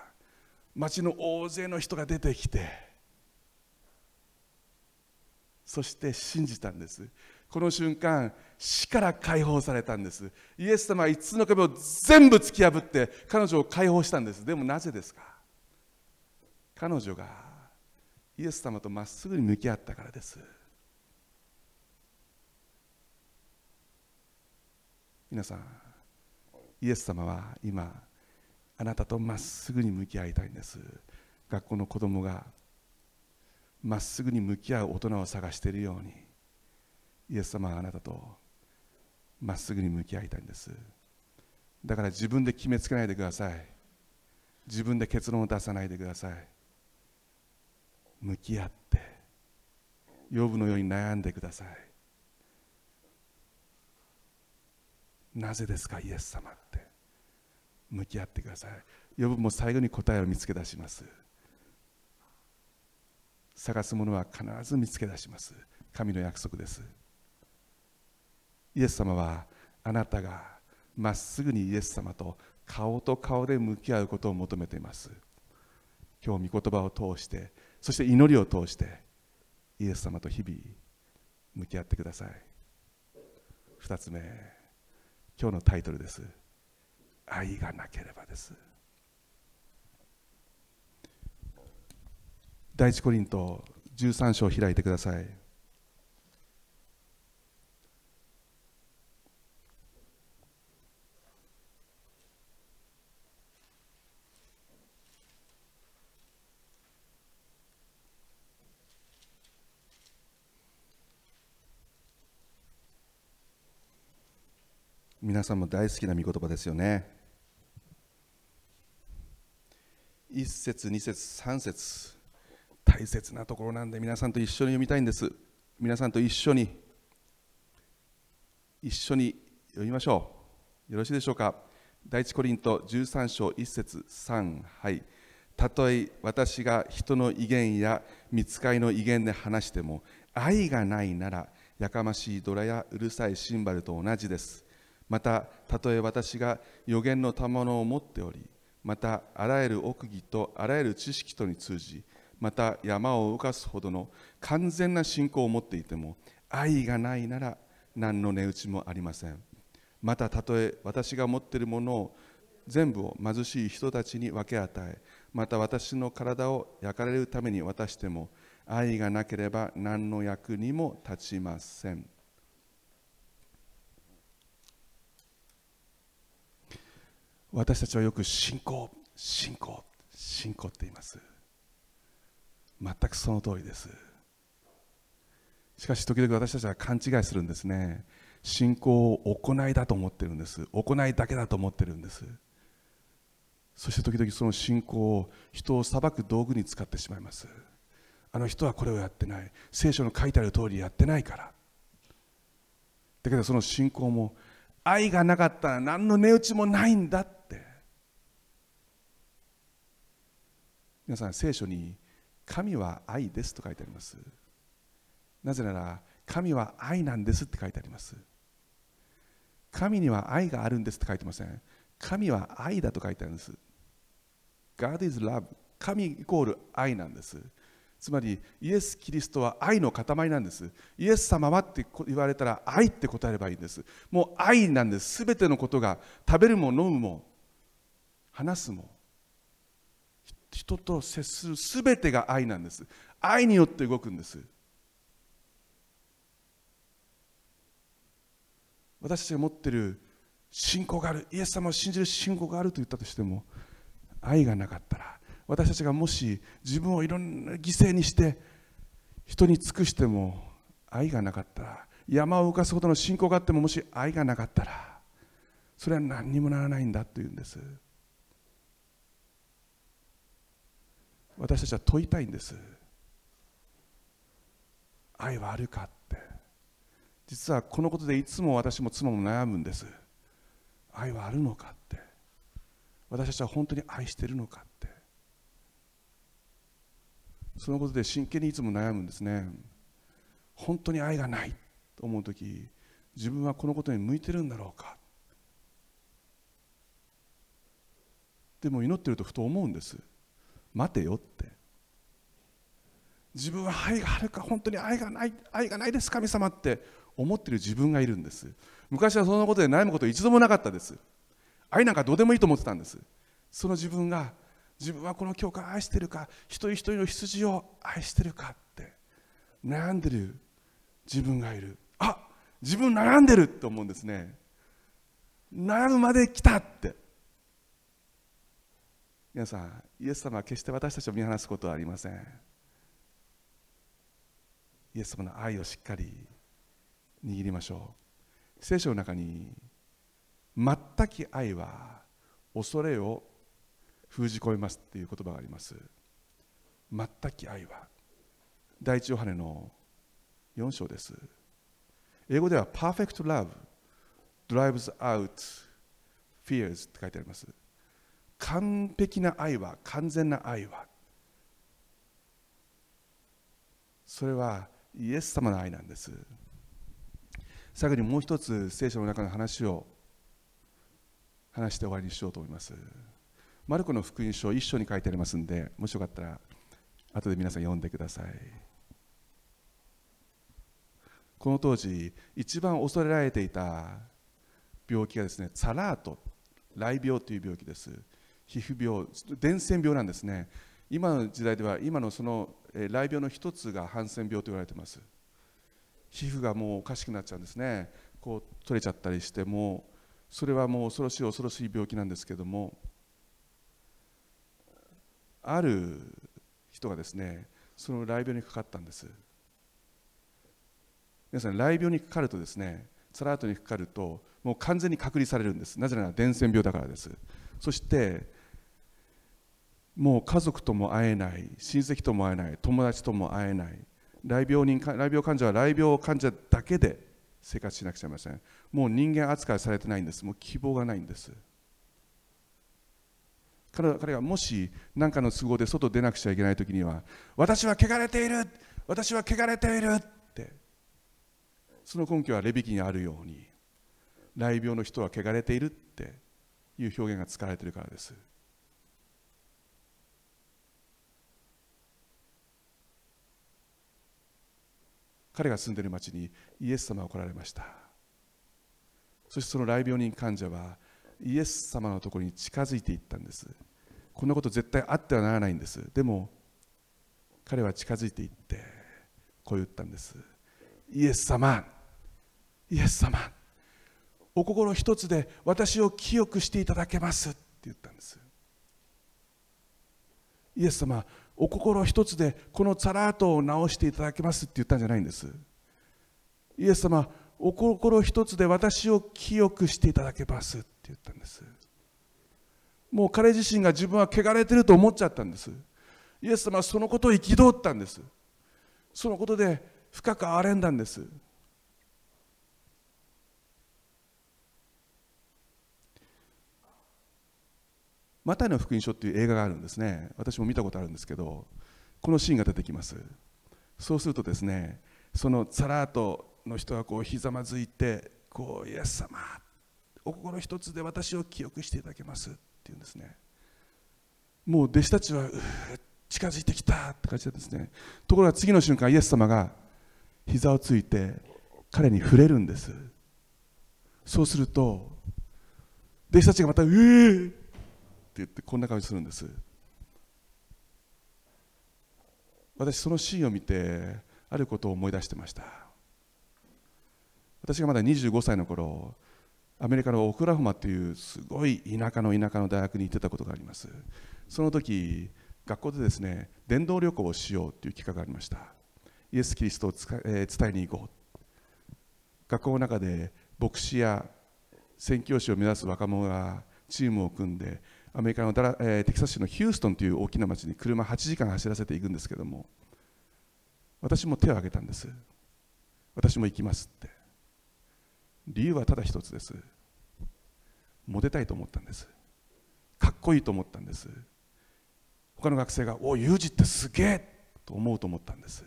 町の大勢の人が出てきてそして信じたんです。この瞬間死から解放されたんです。イエス様は5つの壁を全部突き破って彼女を解放したんです。でもなぜですか？彼女がイエス様とまっすぐに向き合ったからです。皆さんイエス様は今あなたとまっすぐに向き合いたいんです。学校の子供がまっすぐに向き合う大人を探しているようにイエス様はあなたとまっすぐに向き合いたいんです。だから自分で決めつけないでください。自分で結論を出さないでください。向き合って養分のように悩んでください。なぜですかイエス様って。向き合ってください。呼ぶも最後に答えを見つけ出します。探すものは必ず見つけ出します。神の約束です。イエス様はあなたがまっすぐにイエス様と顔と顔で向き合うことを求めています。今日御言葉を通してそして祈りを通してイエス様と日々向き合ってください。2つ目今日のタイトルです。愛がなければです。第一コリント13章を開いてください。皆さんも大好きな御言葉ですよね。1節2節3節。大切なところなんで皆さんと一緒に読みたいんです。皆さんと一緒に一緒に読みましょう。よろしいでしょうか？第一コリント13章1節3はい。たとえ私が人の威厳や見つかりの威厳で話しても愛がないならやかましいドラやうるさいシンバルと同じです。またたとえ私が予言の賜物を持っておりまたあらゆる奥義とあらゆる知識とに通じまた山を動かすほどの完全な信仰を持っていても愛がないなら何の値打ちもありません。またたとえ私が持っているものを全部を貧しい人たちに分け与えまた私の体を焼かれるために渡しても愛がなければ何の役にも立ちません。私たちはよく信仰信仰信仰って言います。全くその通りです。しかし時々私たちは勘違いするんですね。信仰を行いだと思ってるんです。行いだけだと思ってるんです。そして時々その信仰を人を裁く道具に使ってしまいます。あの人はこれをやってない。聖書の書いてある通りやってないから。だけどその信仰も愛がなかったら何の値打ちもないんだ。って皆さん聖書に神は愛ですと書いてあります。なぜなら神は愛なんですって書いてあります。神には愛があるんですって書いてません。神は愛だと書いてあるんです。God is love. 神イコール愛なんです。つまりイエス・キリストは愛の塊なんです。イエス様はって言われたら愛って答えればいいんです。もう愛なんです。すべてのことが食べるも飲むも話すも人と接するすべてが愛なんです。愛によって動くんです。私たちが持っている信仰があるイエス様を信じる信仰があると言ったとしても愛がなかったら私たちがもし自分をいろんな犠牲にして人に尽くしても愛がなかったら山を動かすほどの信仰があってももし愛がなかったらそれは何にもならないんだというんです。私たちは問いたいんです。愛はあるかって。実はこのことでいつも私も妻も悩むんです。愛はあるのかって。私たちは本当に愛してるのかって。そのことで真剣にいつも悩むんですね。本当に愛がないと思う時自分はこのことに向いてるんだろうか。でも祈ってるとふと思うんです。待てよって。自分は愛があるか本当に愛がない愛がないです神様って思ってる自分がいるんです。昔はそんなことで悩むこと一度もなかったです。愛なんかどうでもいいと思ってたんです。その自分が自分はこの教会を愛してるか一人一人の羊を愛してるかって悩んでる自分がいる。あ自分悩んでるって思うんですね。悩むまで来たって。皆さんイエス様は決して私たちを見放すことはありません。イエス様の愛をしっかり握りましょう。聖書の中に全き愛は恐れを封じ込めますっていう言葉があります。全き愛は。第一ヨハネの4章です。英語では Perfect Love drives out fears って書いてあります。完璧な愛は完全な愛はそれはイエス様の愛なんです。最後にもう一つ聖書の中の話を話して終わりにしようと思います。マルコの福音書一章に書いてありますんでもしよかったら後で皆さん読んでください。この当時一番恐れられていた病気がですねサラート雷病という病気です。皮膚病伝染病なんですね。今の時代では今のその雷病の一つがハンセン病と言われています。皮膚がもうおかしくなっちゃうんですね。こう取れちゃったりしてもそれはもう恐ろしい恐ろしい病気なんですけどもある人がですねその雷病にかかったんです。皆さん雷病にかかるとですねサラートにかかるともう完全に隔離されるんです。なぜなら伝染病だからです。そしてもう家族とも会えない親戚とも会えない友達とも会えない。来病人来病患者は来病患者だけで生活しなくちゃいけません。もう人間扱いされてないんです。もう希望がないんです。彼彼がもし何かの都合で外出なくちゃいけない時には私は汚れている私は汚れているって。その根拠はレビキにあるように来病の人は汚れているっていう表現が使われているからです。彼が住んでいる町にイエス様が来られました。そしてその来病人患者はイエス様のところに近づいていったんです。こんなこと絶対あってはならないんです。でも彼は近づいていってこう言ったんです。イエス様イエス様お心一つで私を清くしていただけますって言ったんです。イエス様お心一つでこのチャラートを直していただけますって言ったんじゃないんです。イエス様お心一つで私を清くしていただけますって言ったんです。もう彼自身が自分は汚れてると思っちゃったんです。イエス様はそのことを憤ったんです。そのことで深く憐れんだんです。マタイの福音書っていう映画があるんですね。私も見たことあるんですけどこのシーンが出てきます。そうするとですねそのサラートの人がこうひざまずいてこうイエス様お心一つで私を記憶していただけます。って言うんですね。もう弟子たちは近づいてきたって感じなんですね。ところが次の瞬間イエス様が膝をついて彼に触れるんです。そうすると弟子たちがまた「うえー!」言ってこんな感じするんです。私そのシーンを見てあることを思い出してました。私がまだ25歳の頃アメリカのオクラホマっていうすごい田舎の田舎の大学に行ってたことがあります。その時学校でですね伝道旅行をしようという企画がありました。イエス・キリストを、えー、伝えに行こう。学校の中で牧師や宣教師を目指す若者がチームを組んでアメリカのダラ、えー、テキサス州のヒューストンという大きな町に車8時間走らせていくんですけども私も手を挙げたんです。私も行きますって。理由はただ一つです。モテたいと思ったんです。かっこいいと思ったんです。他の学生が「おユージってすげえ!」と思うと思ったんです。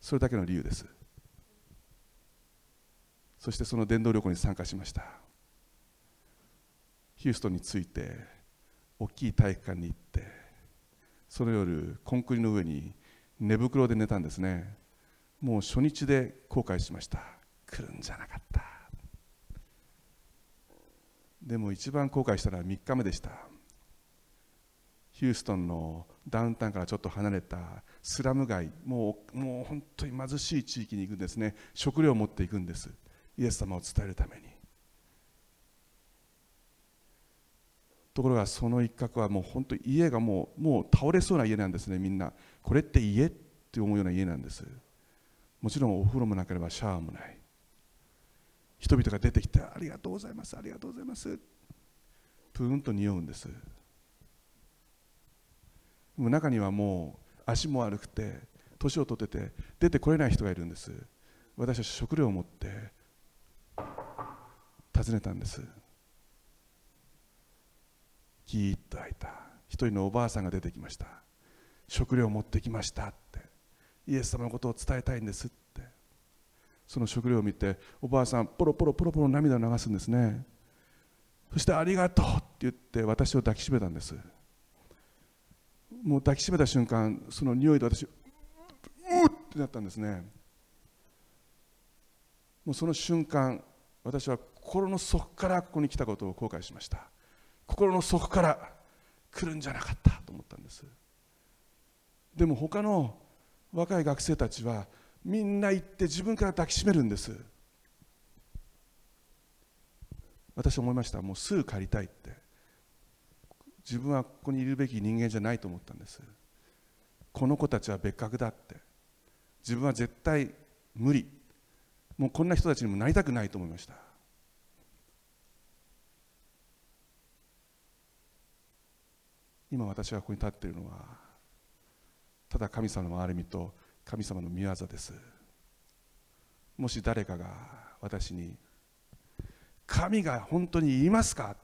それだけの理由です。そしてその伝道旅行に参加しました。ヒューストンに着いて大きい体育館に行ってその夜コンクリの上に寝袋で寝たんですね。もう初日で後悔しました。来るんじゃなかった。でも一番後悔したのは3日目でした。ヒューストンのダウンタウンからちょっと離れたスラム街。もうもう本当に貧しい地域に行くんですね。食料を持っていくんです。イエス様を伝えるために。ところがその一角はもう本当家がもうもう倒れそうな家なんですねみんな。これって家って思うような家なんです。もちろんお風呂もなければシャワーもない。人々が出てきてありがとうございますありがとうございます。プーンと匂うんです。もう中にはもう足も悪くて年を取ってて出てこれない人がいるんです。私は食料を持って訪ねたんです。キーッと開いた。一人のおばあさんが出てきました。食料を持ってきましたって。イエス様のことを伝えたいんですって。その食料を見ておばあさんポロポロポロポロ涙を流すんですね。そしてありがとうって言って私を抱きしめたんです。もう抱きしめた瞬間その匂いで私うってなったんですね。もうその瞬間私は心の底からここに来たことを後悔しました。心の底から来るんじゃなかったと思ったんです。でも他の若い学生たちはみんな行って自分から抱きしめるんです。私思いました。もうすぐ帰りたいって。自分はここにいるべき人間じゃないと思ったんです。この子たちは別格だって。自分は絶対無理。もうこんな人たちにもなりたくないと思いました。今私がここに立っているのはただ神様の歩みと神様の御業です。もし誰かが私に神が本当にいますか？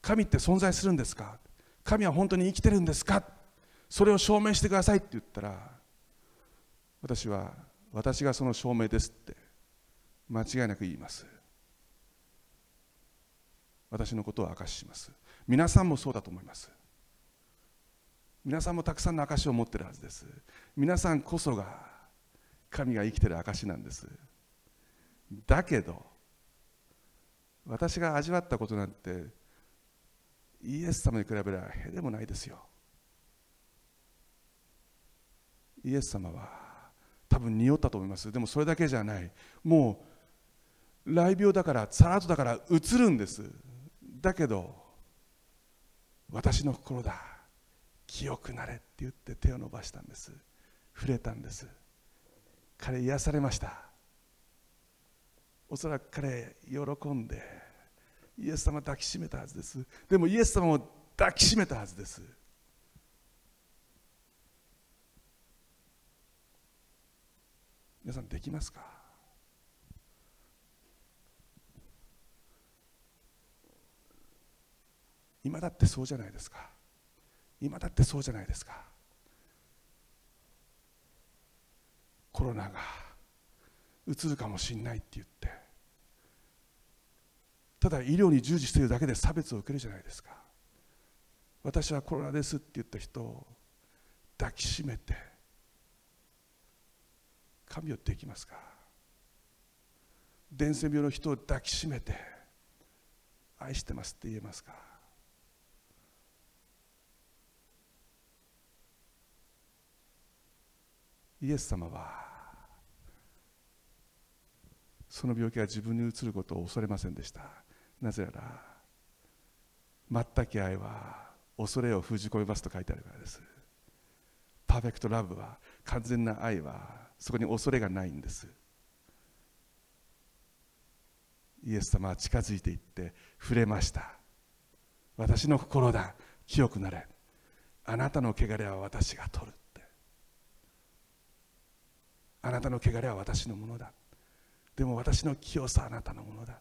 神って存在するんですか？神は本当に生きてるんですか？それを証明してくださいって言ったら私は私がその証明ですって間違いなく言います。私のことを明かしします。皆さんもそうだと思います。皆さんもたくさんの証を持っているはずです。皆さんこそが神が生きてる証なんです。だけど私が味わったことなんてイエス様に比べればへでもないですよ。イエス様は多分匂ったと思います。でもそれだけじゃない。もう雷病だからサラートだからうつるんです。だけど私の心だ。清くなれって言って手を伸ばしたんです。触れたんです。彼癒されました。おそらく彼喜んでイエス様抱きしめたはずです。でもイエス様を抱きしめたはずです。皆さんできますか？今だってそうじゃないですか。今だってそうじゃないですか。コロナがうつるかもしれないって言って。ただ医療に従事しているだけで差別を受けるじゃないですか。私はコロナですって言った人を抱きしめて神をできますか。伝染病の人を抱きしめて愛してますって言えますか。イエス様はその病気が自分にうつることを恐れませんでした。なぜなら全き愛は恐れを封じ込めますと書いてあるからです。パーフェクトラブは完全な愛はそこに恐れがないんです。イエス様は近づいていって触れました。私の心だ。清くなれ。あなたの汚れは私が取る。あなたの汚れは私のものだ。でも私の清さはあなたのものだ。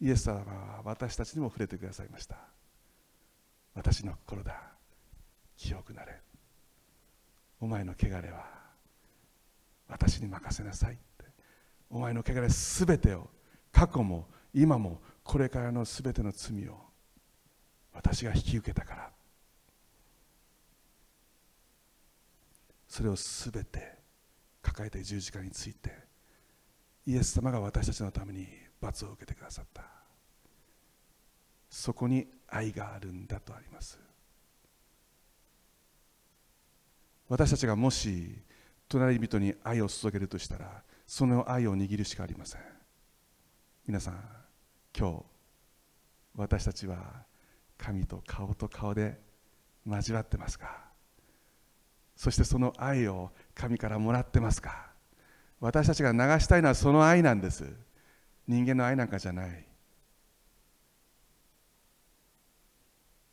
イエス様は私たちにも触れてくださいました。私の心だ。清くなれ。お前の汚れは私に任せなさいって。お前の汚れすべてを過去も今もこれからのすべての罪を私が引き受けたから。それをすべて抱えて十字架についてイエス様が私たちのために罰を受けてくださった。そこに愛があるんだとあります。私たちがもし隣人に愛を注げるとしたらその愛を握るしかありません。皆さん今日私たちは神と顔と顔で交わってますか？そしてその愛を神からもらってますか？私たちが流したいのはその愛なんです。人間の愛なんかじゃない。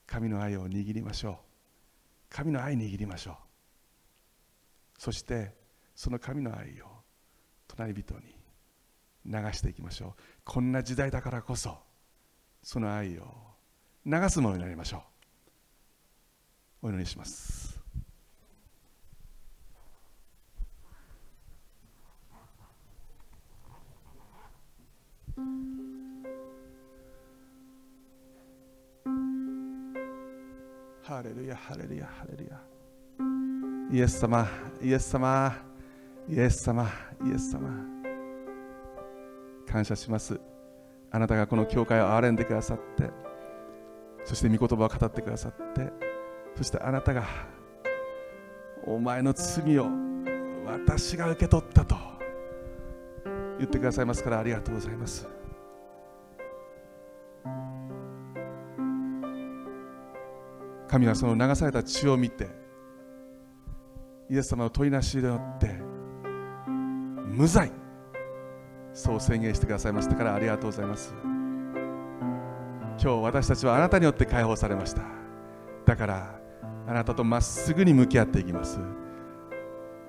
神の愛を握りましょう。神の愛握りましょう。そしてその神の愛を隣人に流していきましょう。こんな時代だからこそその愛を流すものになりましょう。お祈りします。ハレルヤ、ハレルヤ、ハレルヤ。イエス様、イエス様、イエス様、イエス様。感謝します。あなたがこの教会を憐れんでくださって、そして御言葉を語ってくださって、そしてあなたがお前の罪を私が受け取ったと言ってくださいますからありがとうございます。神はその流された血を見てイエス様の問いなしによって無罪そう宣言してくださいましたからありがとうございます。今日私たちはあなたによって解放されました。だからあなたとまっすぐに向き合っていきます。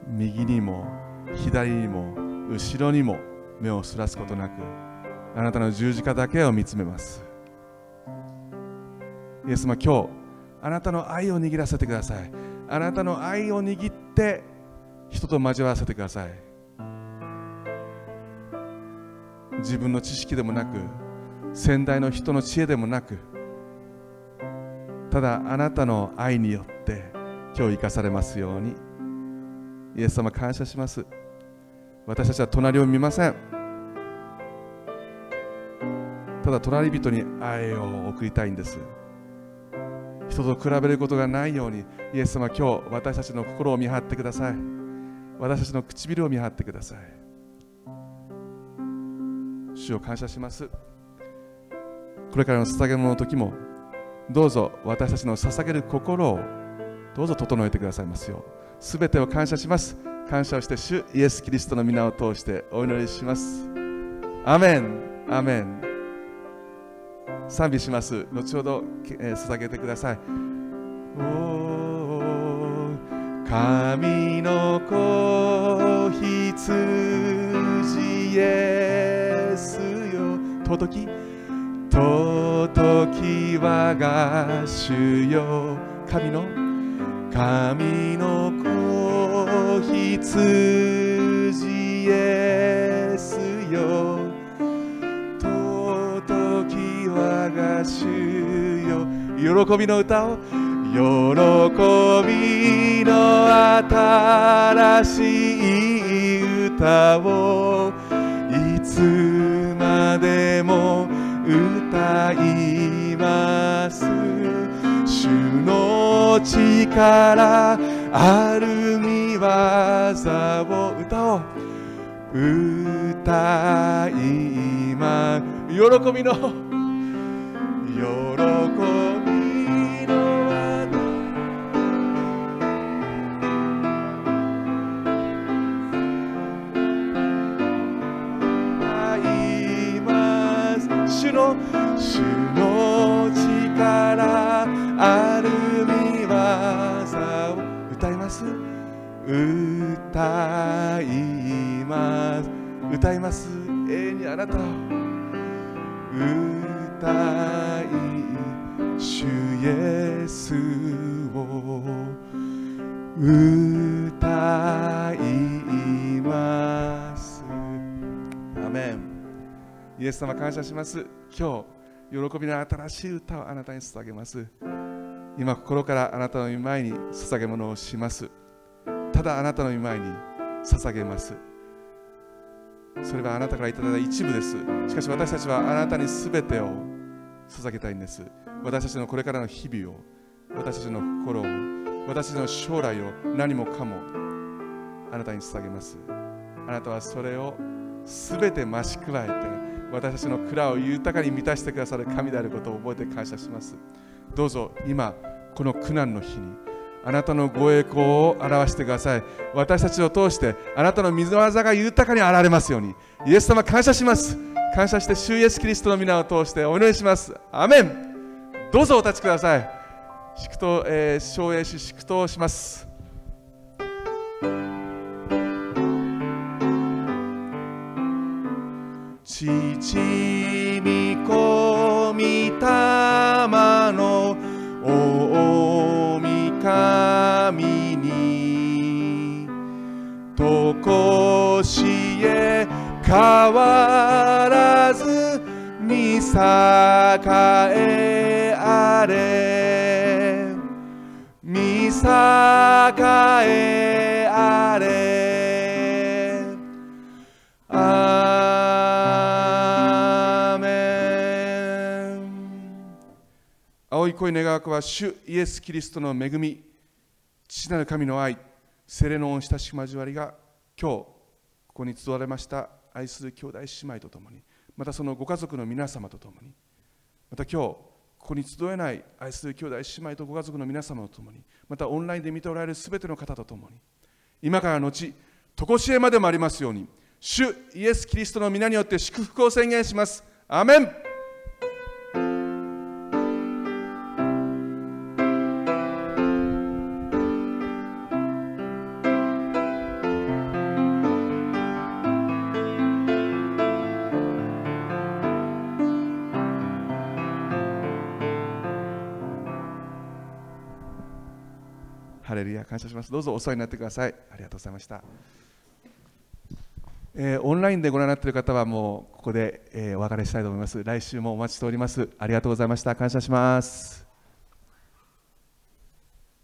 右にも左にも後ろにも目をそらすことなくあなたの十字架だけを見つめます。イエス様今日あなたの愛を握らせてください。あなたの愛を握って人と交わらせてください。自分の知識でもなく先代の人の知恵でもなくただあなたの愛によって今日生かされますようにイエス様感謝します。私たちは隣を見ません。ただ隣人に愛を送りたいんです。人と比べることがないようにイエス様今日私たちの心を見張ってください。私たちの唇を見張ってください。主を感謝します。これからの捧げ物の時もどうぞ私たちの捧げる心をどうぞ整えてくださいますよすべてを感謝します。感謝をして主イエス・キリストの皆を通してお祈りします。アメン。アメン。賛美します。後ほど、えー、捧げてください。神の子羊イエスよ。尊き。尊き我が主よ。神の神の子羊イエスよ。尊き我が主よ。喜びの歌を。喜びの新しい歌を。いつまでも歌います。主の力ある見業を歌おう。歌いま喜びの喜びの歌います。主の主の力歌います。歌います。永遠にあなたを。歌い主イエスを歌います。アメン。イエス様感謝します。今日喜びの新しい歌をあなたに捧げます。今心からあなたの前に捧げ物をします。ただあなたの御前に捧げます。それはあなたからいただいた一部です。しかし私たちはあなたに全てを捧げたいんです。私たちのこれからの日々を私たちの心を私たちの将来を何もかもあなたに捧げます。あなたはそれを全て増し加えて私たちの蔵を豊かに満たしてくださる神であることを覚えて感謝します。どうぞ今この苦難の日にあなたのご栄光を表してください。私たちを通してあなたの水技が豊かに現れますように。イエス様感謝します。感謝して主イエスキリストの皆を通してお祈りします。アメン。どうぞお立ちください。祝祷、えー、奨励し祝祷します。父御子御霊しえ変わらず見栄えあれ。見栄えあれ。アーメン。青い恋願わくは主イエス・キリストの恵み。父なる神の愛。精霊の恩親しき交わりが今日ここに集われました愛する兄弟姉妹とともにまたそのご家族の皆様とともにまた今日ここに集えない愛する兄弟姉妹とご家族の皆様とともにまたオンラインで見ておられるすべての方とともに今からのち常しえまでもありますように主イエス・キリストの皆によって祝福を宣言します。アメン。感謝します。どうぞお世話になってください。ありがとうございました、えーオンラインでご覧になっている方はもうここで、えーお別れしたいと思います。来週もお待ちしております。ありがとうございました。感謝します。